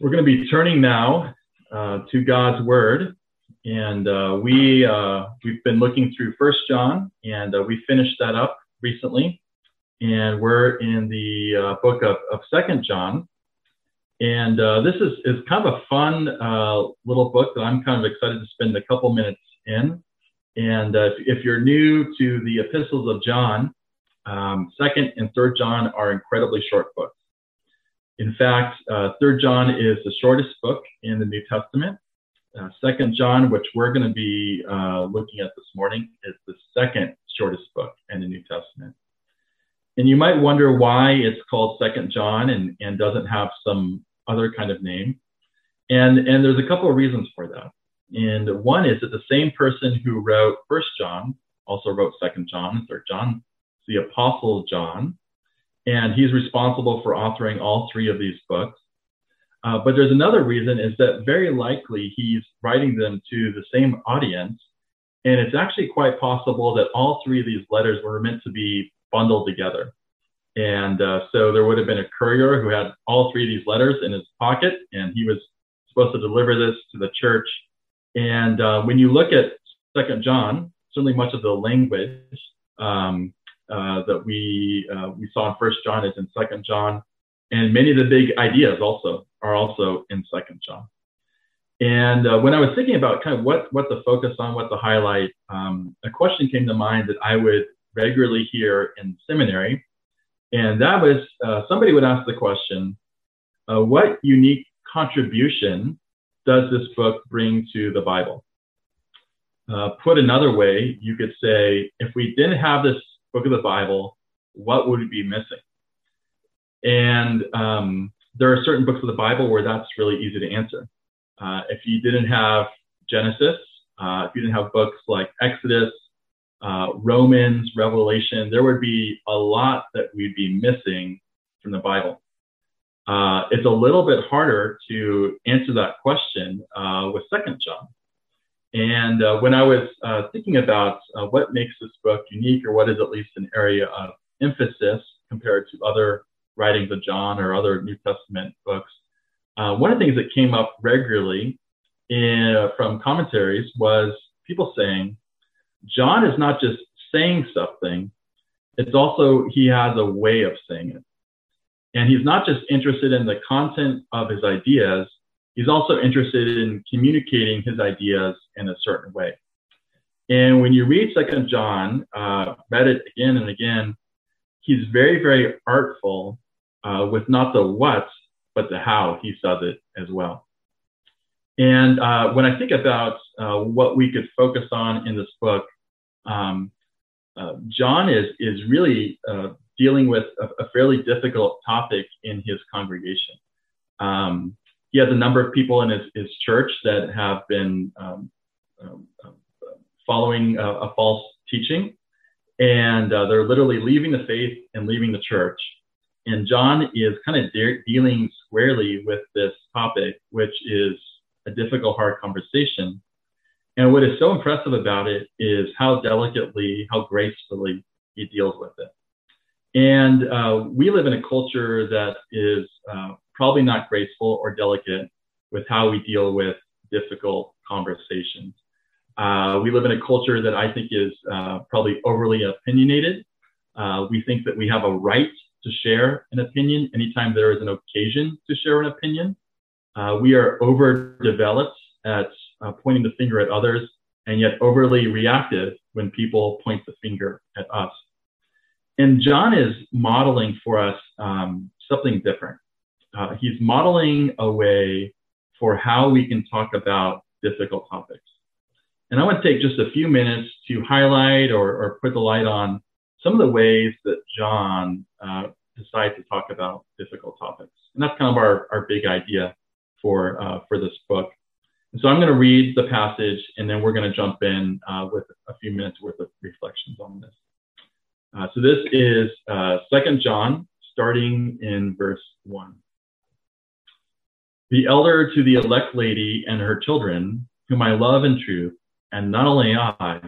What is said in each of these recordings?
We're going to be turning now uh, to God's Word, and uh, we uh, we've been looking through First John, and uh, we finished that up recently, and we're in the uh, book of, of Second John, and uh, this is is kind of a fun little book that I'm kind of excited to spend a couple minutes in, and if, if, you're new to the epistles of John, um, Second and Third John are incredibly short books. In fact, uh, Third John is the shortest book in the New Testament. Uh, second John, which we're going to be uh, looking at this morning, is the second shortest book in the New Testament. And you might wonder why it's called Second John and, and doesn't have some other kind of name. And, and there's a couple of reasons for that. And one is that the same person who wrote First John also wrote Second John and Third John, the Apostle John and he's responsible for authoring all three of these books. Uh, but there's another reason is that very likely he's writing them to the same audience. And it's actually quite possible that all three of these letters were meant to be bundled together. And uh, so there would have been a courier who had all three of these letters in his pocket, and he was supposed to deliver this to the church. And uh, when you look at Second John, certainly much of the language um, uh, that we uh, we saw in First John is in Second John, and many of the big ideas also are also in Second John. And uh, when I was thinking about kind of what what to focus on, what to highlight, um, a question came to mind that I would regularly hear in seminary, and that was uh, somebody would ask the question, uh, "What unique contribution does this book bring to the Bible?" Uh, put another way, you could say, if we didn't have this book of the Bible, what would be missing? And um, there are certain books of the Bible where that's really easy to answer. Uh, if you didn't have Genesis, uh, if you didn't have books like Exodus, uh, Romans, Revelation, there would be a lot that we'd be missing from the Bible. Uh, it's a little bit harder to answer that question uh, with Second John. And uh, when I was uh, thinking about uh, what makes this book unique, or what is at least an area of emphasis compared to other writings of John or other New Testament books, uh, one of the things that came up regularly in, uh, from commentaries was people saying, John is not just saying something, it's also he has a way of saying it. And he's not just interested in the content of his ideas, he's also interested in communicating his ideas in a certain way. And when you read Second John, uh, read it again and again, he's very, very artful uh, with not the what, but the how he says it as well. And uh, when I think about uh, what we could focus on in this book, um, uh, John is is really uh, dealing with a, a, fairly difficult topic in his congregation. Um, he has a number of people in his, his church that have been um, um, um following a, a, false teaching, and uh, they're literally leaving the faith and leaving the church. And John is kind of de- dealing squarely with this topic, which is a difficult, hard conversation. And what is so impressive about it is how delicately, how gracefully he deals with it. And uh, we live in a culture that is uh, probably not graceful or delicate with how we deal with difficult conversations. Uh, we live in a culture that I think is uh, probably overly opinionated. Uh, we think that we have a right to share an opinion anytime there is an occasion to share an opinion. Uh, we are overdeveloped at uh, pointing the finger at others and yet overly reactive when people point the finger at us. And John is modeling for us um, something different uh, he's modeling a way for how we can talk about difficult topics. And I want to take just a few minutes to highlight or, or put the light on some of the ways that John uh, decides to talk about difficult topics. And that's kind of our, our big idea for, uh, for this book. And so I'm going to read the passage and then we're going to jump in uh, with a few minutes worth of reflections on this. Uh, so this is uh, Second John, starting in verse 1 the elder to the elect lady and her children, whom I love in truth, and not only I,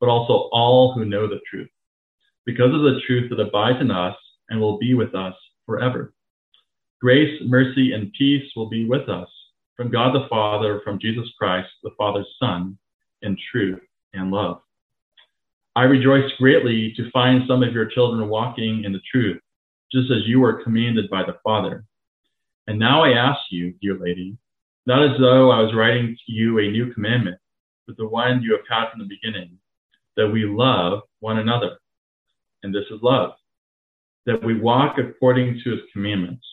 but also all who know the truth, because of the truth that abides in us and will be with us forever. Grace, mercy, and peace will be with us from God the Father, from Jesus Christ, the Father's Son, in truth and love. I rejoice greatly to find some of your children walking in the truth, just as you were commanded by the Father. And now I ask you, dear lady, not as though I was writing to you a new commandment, but the one you have had from the beginning, that we love one another. And this is love, that we walk according to his commandments.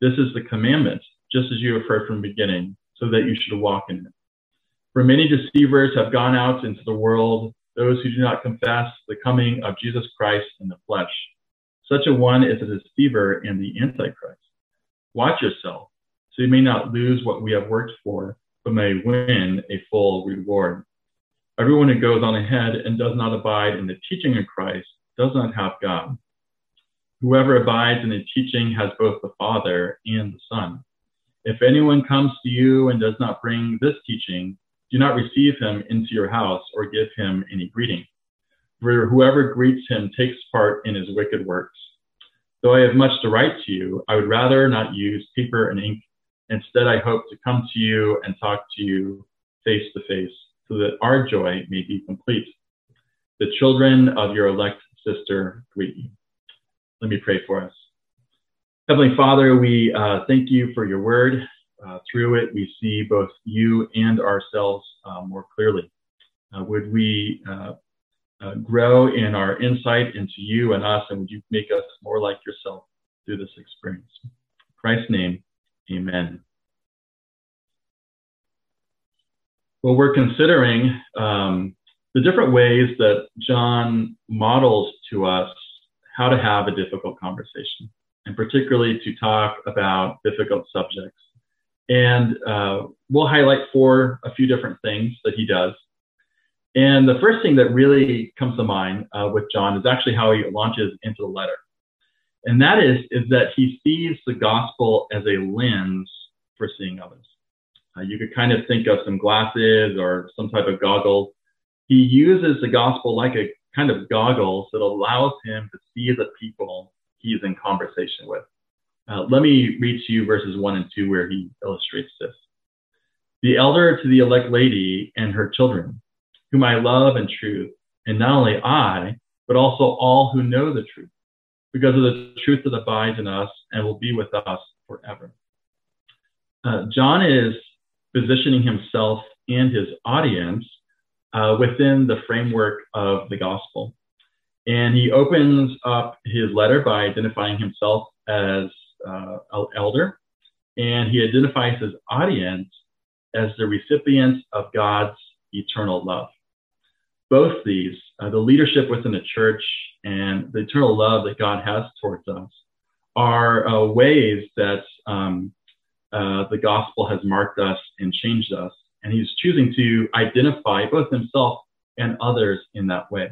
This is the commandment, just as you have heard from the beginning, so that you should walk in it. For many deceivers have gone out into the world, those who do not confess the coming of Jesus Christ in the flesh. Such a one is a deceiver and the Antichrist. Watch yourself, so you may not lose what we have worked for, but may win a full reward. Everyone who goes on ahead and does not abide in the teaching of Christ does not have God. Whoever abides in the teaching has both the Father and the Son. If anyone comes to you and does not bring this teaching, do not receive him into your house or give him any greeting. For whoever greets him takes part in his wicked works. Though I have much to write to you, I would rather not use paper and ink. Instead, I hope to come to you and talk to you face to face so that our joy may be complete. The children of your elect sister greet you. Let me pray for us. Heavenly Father, we uh, thank you for your word. Uh, through it, we see both you and ourselves uh, more clearly. Uh, would we uh, grow in our insight into you and us, and would you make us more like yourself through this experience? In Christ's name, amen. Well, we're considering um, the different ways that John models to us how to have a difficult conversation, and particularly to talk about difficult subjects. And uh, we'll highlight for a few different things that he does. And the first thing that really comes to mind uh, with John is actually how he launches into the letter. And that is, is that he sees the gospel as a lens for seeing others. Uh, you could kind of think of some glasses or some type of goggles. He uses the gospel like a kind of goggles that allows him to see the people he's in conversation with. Uh, let me read to you verses 1 and 2 where he illustrates this. The elder to the elect lady and her children, whom I love in truth, and not only I, but also all who know the truth, because of the truth that abides in us and will be with us forever. Uh, John is positioning himself and his audience uh, within the framework of the gospel. And he opens up his letter by identifying himself as uh, elder, and he identifies his audience as the recipients of God's eternal love. Both these, uh, the leadership within the church and the eternal love that God has towards us, are uh, ways that um, uh, the gospel has marked us and changed us and he's choosing to identify both himself and others in that way.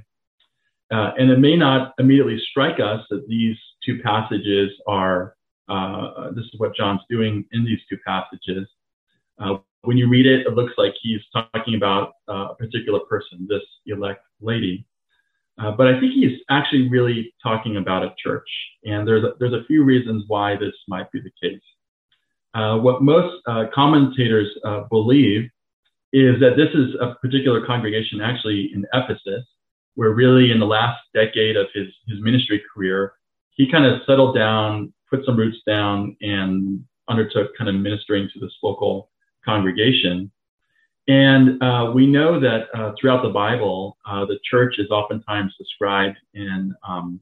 Uh, and it may not immediately strike us that these two passages are, uh, this is what John's doing in these two passages. Uh, when you read it, it looks like he's talking about uh, a particular person, this elect lady. Uh, but I think he's actually really talking about a church. And there's a, there's a few reasons why this might be the case. Uh, what most commentators believe is that this is a particular congregation actually in Ephesus, where really in the last decade of his, his ministry career, he kind of settled down, put some roots down, and undertook kind of ministering to this local congregation. And uh, we know that uh, throughout the Bible, uh, the church is oftentimes described in um,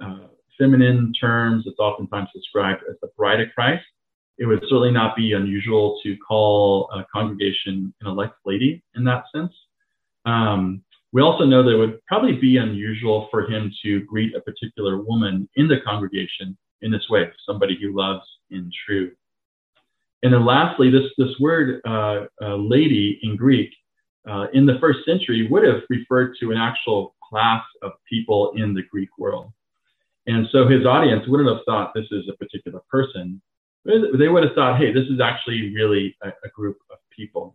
uh, feminine terms. It's oftentimes described as the bride of Christ it would certainly not be unusual to call a congregation an elect lady in that sense. Um, we also know that it would probably be unusual for him to greet a particular woman in the congregation in this way, somebody he loves in truth. And then lastly, this, this word uh, uh, lady in Greek uh, in the first century would have referred to an actual class of people in the Greek world. And so his audience wouldn't have thought this is a particular person, they would have thought, hey, this is actually really a, a group of people.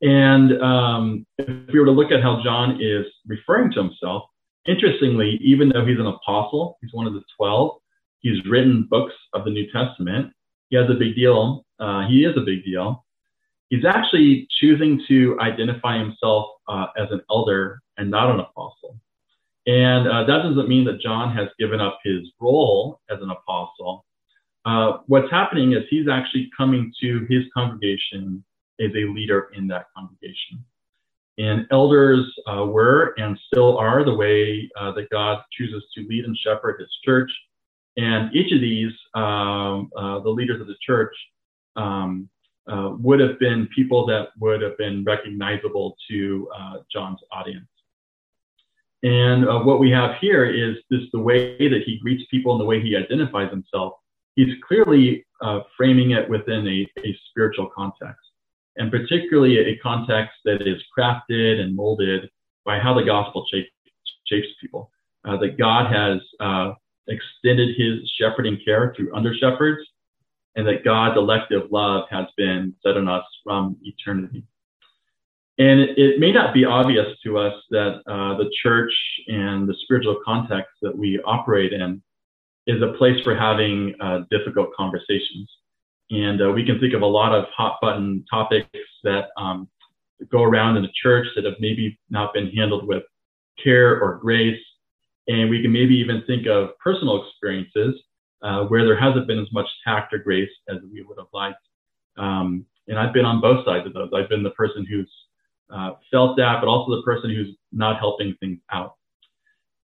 And um, if we were to look at how John is referring to himself, interestingly, even though he's an apostle, he's one of the 12, He's written books of the New Testament. He has a big deal. Uh, he is a big deal. He's actually choosing to identify himself uh, as an elder and not an apostle. And uh, that doesn't mean that John has given up his role as an apostle. Uh, what's happening is he's actually coming to his congregation as a leader in that congregation. And elders uh, were and still are the way uh, that God chooses to lead and shepherd his church. And each of these, um, uh, the leaders of the church, um, uh, would have been people that would have been recognizable to uh, John's audience. And uh, what we have here is this the way that he greets people and the way he identifies himself. He's clearly framing it within a, a spiritual context and particularly a context that is crafted and molded by how the gospel shapes, shapes people. Uh, that God has uh, extended his shepherding care through under shepherds, and that God's elective love has been set on us from eternity. And it, may not be obvious to us that uh, the church and the spiritual context that we operate in is a place for having uh, difficult conversations. And uh, we can think of a lot of hot button topics that um, go around in the church that have maybe not been handled with care or grace. And we can maybe even think of personal experiences uh, where there hasn't been as much tact or grace as we would have liked. Um, and I've been on both sides of those. I've been the person who's uh, felt that, but also the person who's not helping things out.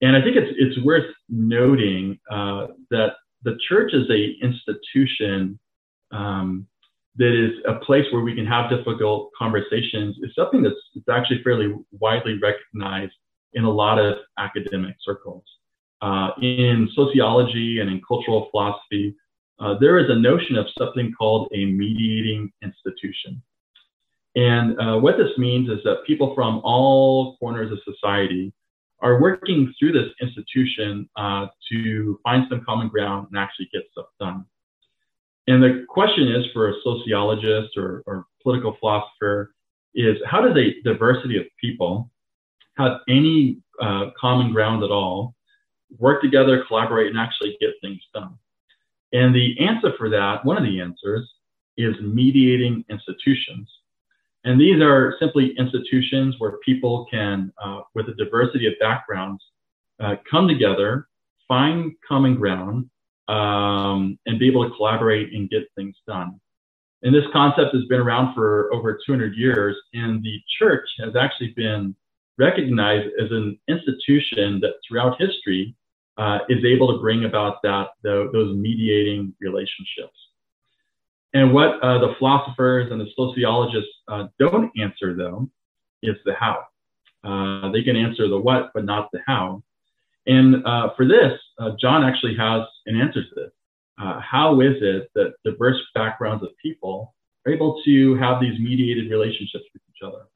And I think it's it's worth noting uh, that the church is a institution um, that is a place where we can have difficult conversations It's something that's, that's actually fairly widely recognized in a lot of academic circles. Uh, in sociology and in cultural philosophy, uh, there is a notion of something called a mediating institution. And uh, what this means is that people from all corners of society are working through this institution uh, to find some common ground and actually get stuff done. And the question is for a sociologist or, or political philosopher is how does a diversity of people have any uh, common ground at all, work together, collaborate, and actually get things done? And the answer for that, one of the answers, is mediating institutions. And these are simply institutions where people can, uh, with a diversity of backgrounds, uh, come together, find common ground, um, and be able to collaborate and get things done. And this concept has been around for over 200 years, and the church has actually been recognized as an institution that throughout history uh, is able to bring about that the, those mediating relationships. And what uh, the philosophers and the sociologists uh, don't answer, though, is the how. Uh, they can answer the what, but not the how. And uh, for this, uh, John actually has an answer to this. How is it that diverse backgrounds of people are able to have these mediated relationships with each other?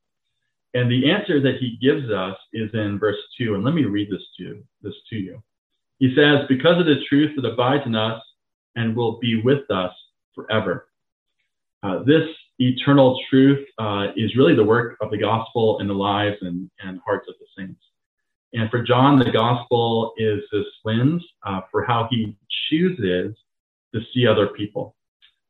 And the answer that he gives us is in verse 2. And let me read this to, this to you. He says, Because of the truth that abides in us and will be with us forever. Uh, this eternal truth uh, is really the work of the gospel in the lives and, and hearts of the saints. And for John, the gospel is this lens uh, for how he chooses to see other people.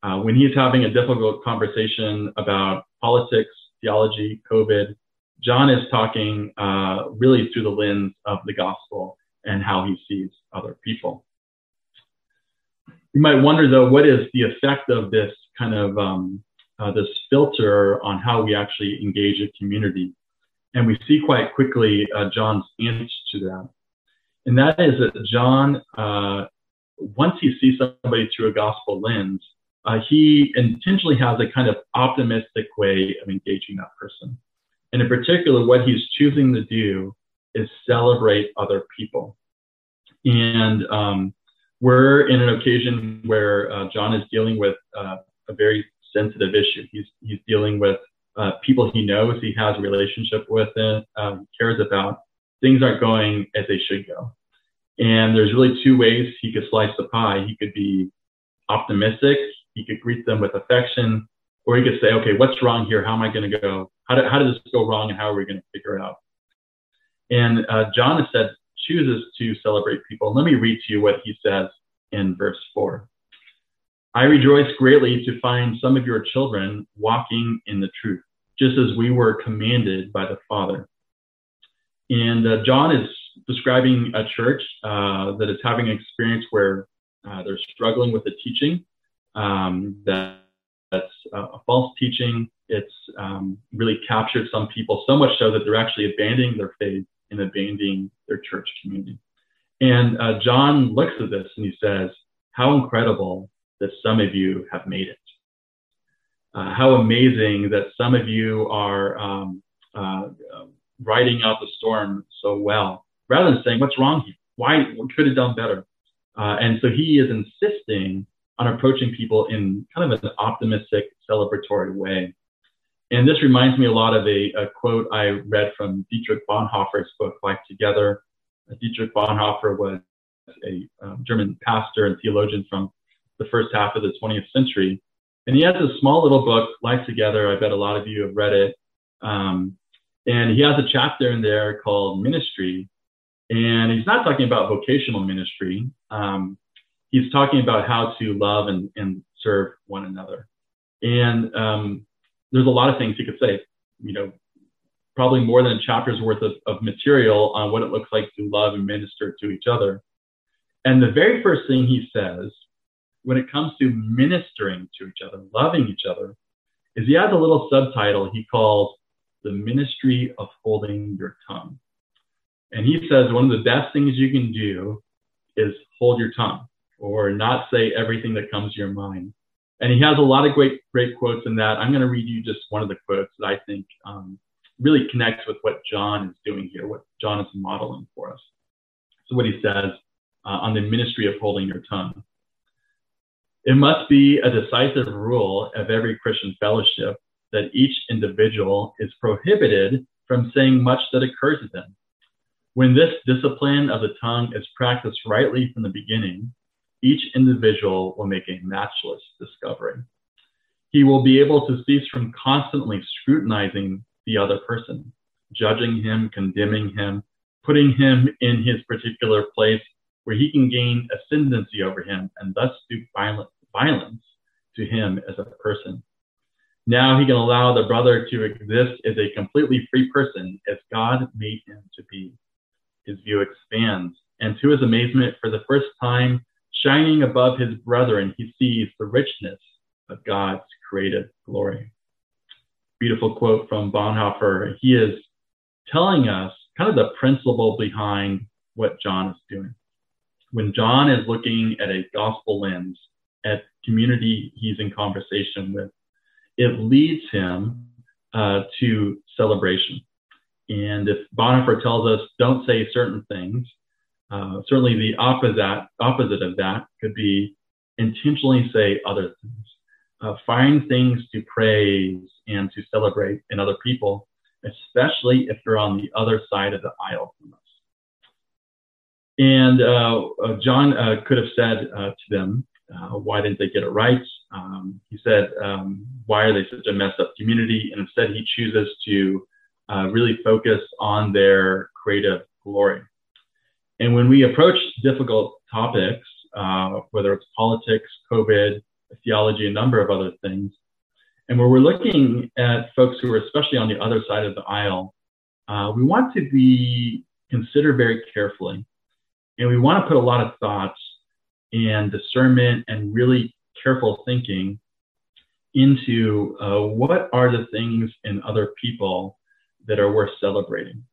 Uh, when he's having a difficult conversation about politics, theology, COVID, John is talking uh, really through the lens of the gospel and how he sees other people. You might wonder, though, what is the effect of this kind of um, uh, this filter on how we actually engage a community? And we see quite quickly uh, John's answer to that. And that is that John, uh, once he sees somebody through a gospel lens, uh, he intentionally has a kind of optimistic way of engaging that person. And in particular, what he's choosing to do is celebrate other people. And um, we're in an occasion where uh, John is dealing with uh, a very sensitive issue. He's, he's dealing with uh, people he knows he has a relationship with and um, cares about, things aren't going as they should go. And there's really two ways he could slice the pie. He could be optimistic, he could greet them with affection, or he could say, okay, what's wrong here? How am I going to go? How did, how did this go wrong and how are we going to figure it out? And uh, John has said, chooses to celebrate people. Let me read to you what he says in verse 4. I rejoice greatly to find some of your children walking in the truth, just as we were commanded by the Father. And uh, John is describing a church uh, that is having an experience where uh, they're struggling with the teaching um, that, that's a false teaching. It's um, really captured some people so much so that they're actually abandoning their faith and abandoning their church community. And uh, John looks at this and he says, How incredible that some of you have made it. Uh, how amazing that some of you are um, uh, riding out the storm so well, rather than saying, What's wrong here? Why could have done better? Uh, and so he is insisting on approaching people in kind of an optimistic, celebratory way. And this reminds me a lot of a, a quote I read from Dietrich Bonhoeffer's book, Life Together. Dietrich Bonhoeffer was a um, German pastor and theologian from the first half of the 20th century. And he has a small little book, Life Together. I bet a lot of you have read it. Um, and he has a chapter in there called Ministry. And he's not talking about vocational ministry. Um, he's talking about how to love and, and serve one another. And um, there's a lot of things he could say, you know, probably more than a chapter's worth of, of material on what it looks like to love and minister to each other. And the very first thing he says when it comes to ministering to each other, loving each other, is he has a little subtitle he calls the ministry of holding your tongue. And he says one of the best things you can do is hold your tongue or not say everything that comes to your mind. And he has a lot of great, great quotes in that. I'm going to read you just one of the quotes that I think um, really connects with what John is doing here, what John is modeling for us. So what he says uh, on the ministry of holding your tongue. It must be a decisive rule of every Christian fellowship that each individual is prohibited from saying much that occurs to them. When this discipline of the tongue is practiced rightly from the beginning, each individual will make a matchless discovery. He will be able to cease from constantly scrutinizing the other person, judging him, condemning him, putting him in his particular place where he can gain ascendancy over him and thus do violence to him as a person. Now he can allow the brother to exist as a completely free person as God made him to be. His view expands, and to his amazement, for the first time, shining above his brethren, he sees the richness of God's creative glory. Beautiful quote from Bonhoeffer. He is telling us kind of the principle behind what John is doing. When John is looking at a gospel lens, at community he's in conversation with, it leads him uh, to celebration. And if Bonhoeffer tells us don't say certain things, uh, certainly the opposite opposite of that could be intentionally say other things. Uh, find things to praise and to celebrate in other people, especially if they're on the other side of the aisle from us. And uh, uh John uh, could have said uh, to them, why didn't they get it right? Um, he said, um, why are they such a messed up community? And instead, he chooses to really focus on their creative glory. And when we approach difficult topics, uh, whether it's politics, COVID, theology, a number of other things, and where we're looking at folks who are especially on the other side of the aisle, uh, we want to be consider very carefully, and we want to put a lot of thoughts and discernment and really careful thinking into uh, what are the things in other people that are worth celebrating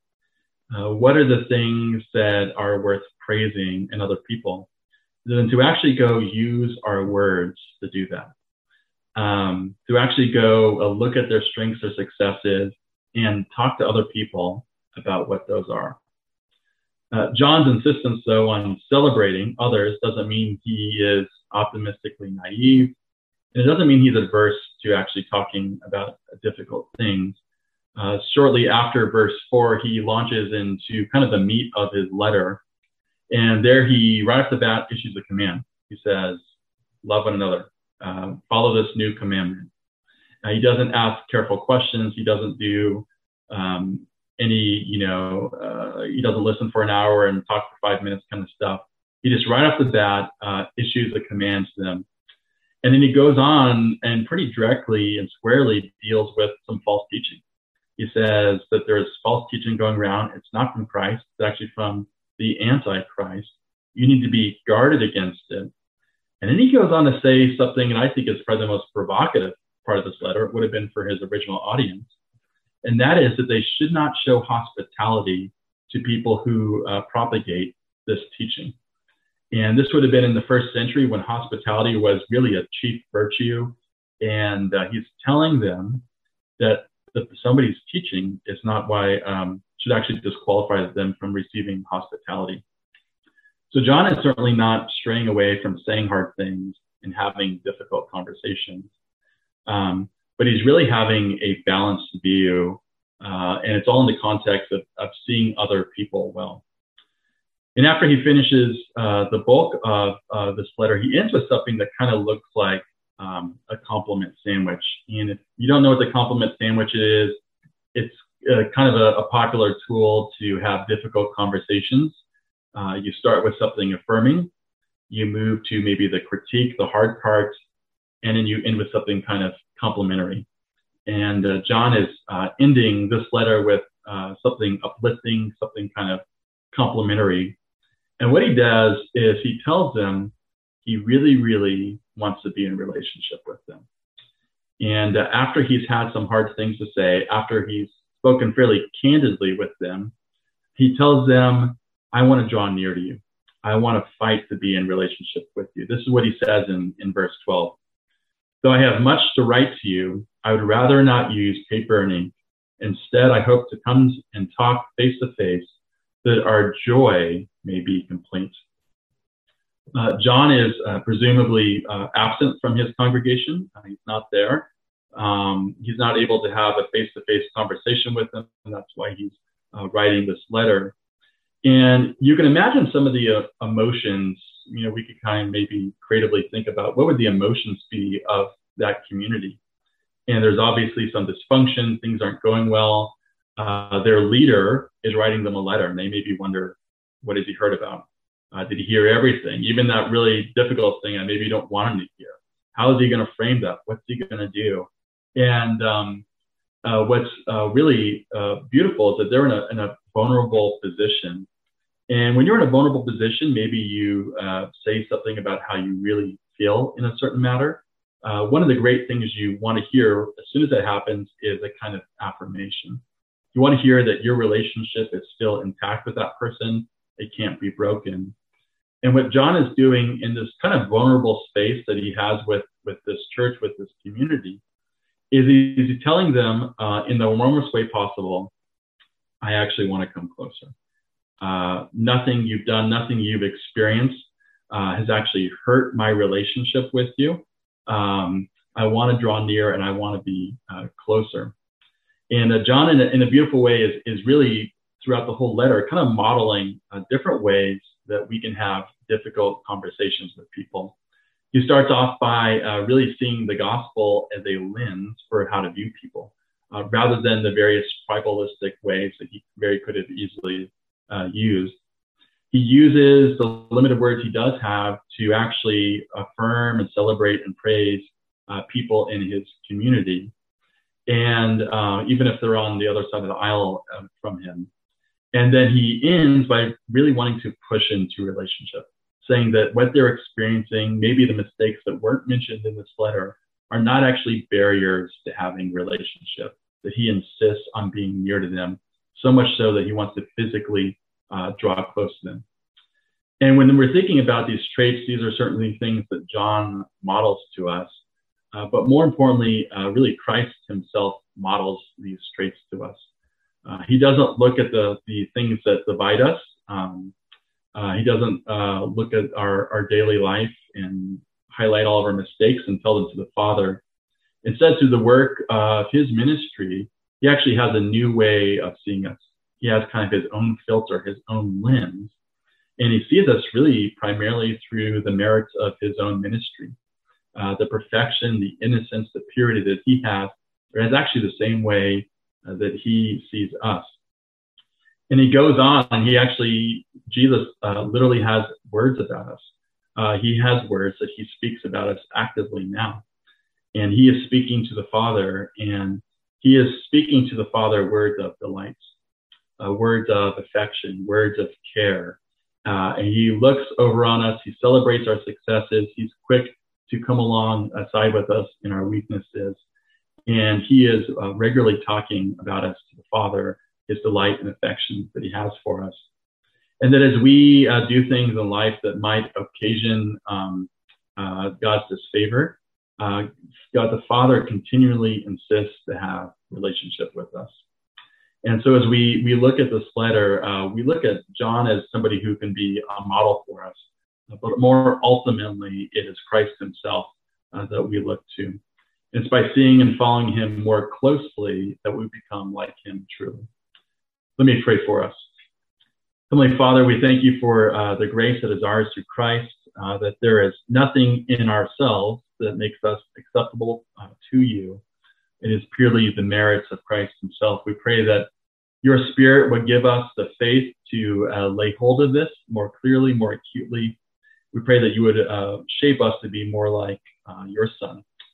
uh, what are the things that are worth praising in other people, then to actually go use our words to do that. Um, to actually go uh, look at their strengths or successes and talk to other people about what those are. Uh, John's insistence, though, on celebrating others doesn't mean he is optimistically naive. And it doesn't mean he's adverse to actually talking about difficult things. Uh, shortly after verse 4, he launches into kind of the meat of his letter. And there he, right off the bat, issues a command. He says, Love one another, uh, follow this new commandment. He doesn't ask careful questions. He doesn't do um, any, you know, uh, he doesn't listen for an hour and talk for five minutes kind of stuff. He he just right off the bat uh, issues a command to them. And then he goes on and pretty directly and squarely deals with some false teaching. He says that there's false teaching going around. It's not from Christ. It's actually from the Antichrist. You need to be guarded against it. And then he goes on to say something, and I think is probably the most provocative part of this letter. It would have been for his original audience. And that is that they should not show hospitality to people who uh, propagate this teaching. And this would have been in the first century when hospitality was really a chief virtue. And uh, he's telling them that, that somebody's teaching is not why, um, should actually disqualify them from receiving hospitality. So John is certainly not straying away from saying hard things and having difficult conversations. Um, but he's really having a balanced view, uh, and it's all in the context of, of seeing other people well. And after he finishes uh, the bulk of uh, this letter, he ends with something that kind of looks like um, a compliment sandwich. And if you don't know what the compliment sandwich is, it's uh, kind of a, a, popular tool to have difficult conversations. Uh, you start with something affirming, you move to maybe the critique, the hard part, and then you end with something kind of complimentary. And uh, John is uh, ending this letter with something uplifting, something kind of complimentary and what he does is he tells them he really, really wants to be in relationship with them. And uh, after he's had some hard things to say, after he's spoken fairly candidly with them, he tells them, I want to draw near to you. I want to fight to be in relationship with you. This is what he says in, in verse 12. Though I have much to write to you, I would rather not use paper and ink. Instead, I hope to come and talk face to face that our joy may be complete. Uh, John is uh, presumably uh, absent from his congregation. Uh, he's not there. Um, he's not able to have a face to face conversation with them, and that's why he's uh, writing this letter. And you can imagine some of the uh, emotions, you know, we could kind of maybe creatively think about what would the emotions be of that community. And there's obviously some dysfunction, things aren't going well. their leader is writing them a letter, and they maybe wonder, what has he heard about? Uh, did he hear everything? Even that really difficult thing I maybe you don't want him to hear. How is he going to frame that? What's he going to do? And um, uh, what's uh, really uh, beautiful is that they're in a, in a, vulnerable position. And when you're in a vulnerable position, maybe you uh, say something about how you really feel in a certain matter. Uh, one of the great things you want to hear as soon as that happens is a kind of affirmation. You want to hear that your relationship is still intact with that person it can't be broken. And what John is doing in this kind of vulnerable space that he has with, with this church, with this community, is he's telling them uh, in the warmest way possible, I actually want to come closer. Uh, nothing you've done, nothing you've experienced uh, has actually hurt my relationship with you. Um, I want to draw near and I want to be uh, closer. And uh, John, in a, in a beautiful way, is, is really throughout the whole letter, kind of modeling uh, different ways that we can have difficult conversations with people. He starts off by uh, really seeing the gospel as a lens for how to view people, uh, rather than the various tribalistic ways that he very could have easily uh, used. He uses the limited words he does have to actually affirm and celebrate and praise uh, people in his community, and uh, even if they're on the other side of the aisle from him. And then he ends by really wanting to push into relationship, saying that what they're experiencing, maybe the mistakes that weren't mentioned in this letter, are not actually barriers to having relationship, that he insists on being near to them, so much so that he wants to physically uh, draw close to them. And when we're thinking about these traits, these are certainly things that John models to us. Uh, but more importantly, uh, really Christ himself models these traits to us. Uh, he doesn't look at the, the things that divide us. Um, uh, he doesn't uh, look at our, our daily life and highlight all of our mistakes and tell them to the Father. Instead, through the work of his ministry, he actually has a new way of seeing us. He has kind of his own filter, his own lens, and he sees us really primarily through the merits of his own ministry. Uh, the perfection, the innocence, the purity that he has, is actually the same way that he sees us. And he goes on, and he actually, Jesus uh, literally has words about us. Uh, he has words that he speaks about us actively now. And he is speaking to the Father, and he is speaking to the Father words of delight, uh, words of affection, words of care. Uh, and he looks over on us, he celebrates our successes, he's quick to come alongside with us in our weaknesses. And he is uh, regularly talking about us to the Father, his delight and affection that he has for us. And that as we uh, do things in life that might occasion um, uh, God's disfavor, uh, God the Father continually insists to have relationship with us. And so as we, we look at this letter, uh, we look at John as somebody who can be a model for us. But more ultimately, it is Christ himself uh, that we look to. It's by seeing and following him more closely that we become like him truly. Let me pray for us. Heavenly Father, we thank you for uh, the grace that is ours through Christ, uh, that there is nothing in ourselves that makes us acceptable uh, to you. It is purely the merits of Christ himself. We pray that your spirit would give us the faith to uh, lay hold of this more clearly, more acutely. We pray that you would uh, shape us to be more like uh, your son.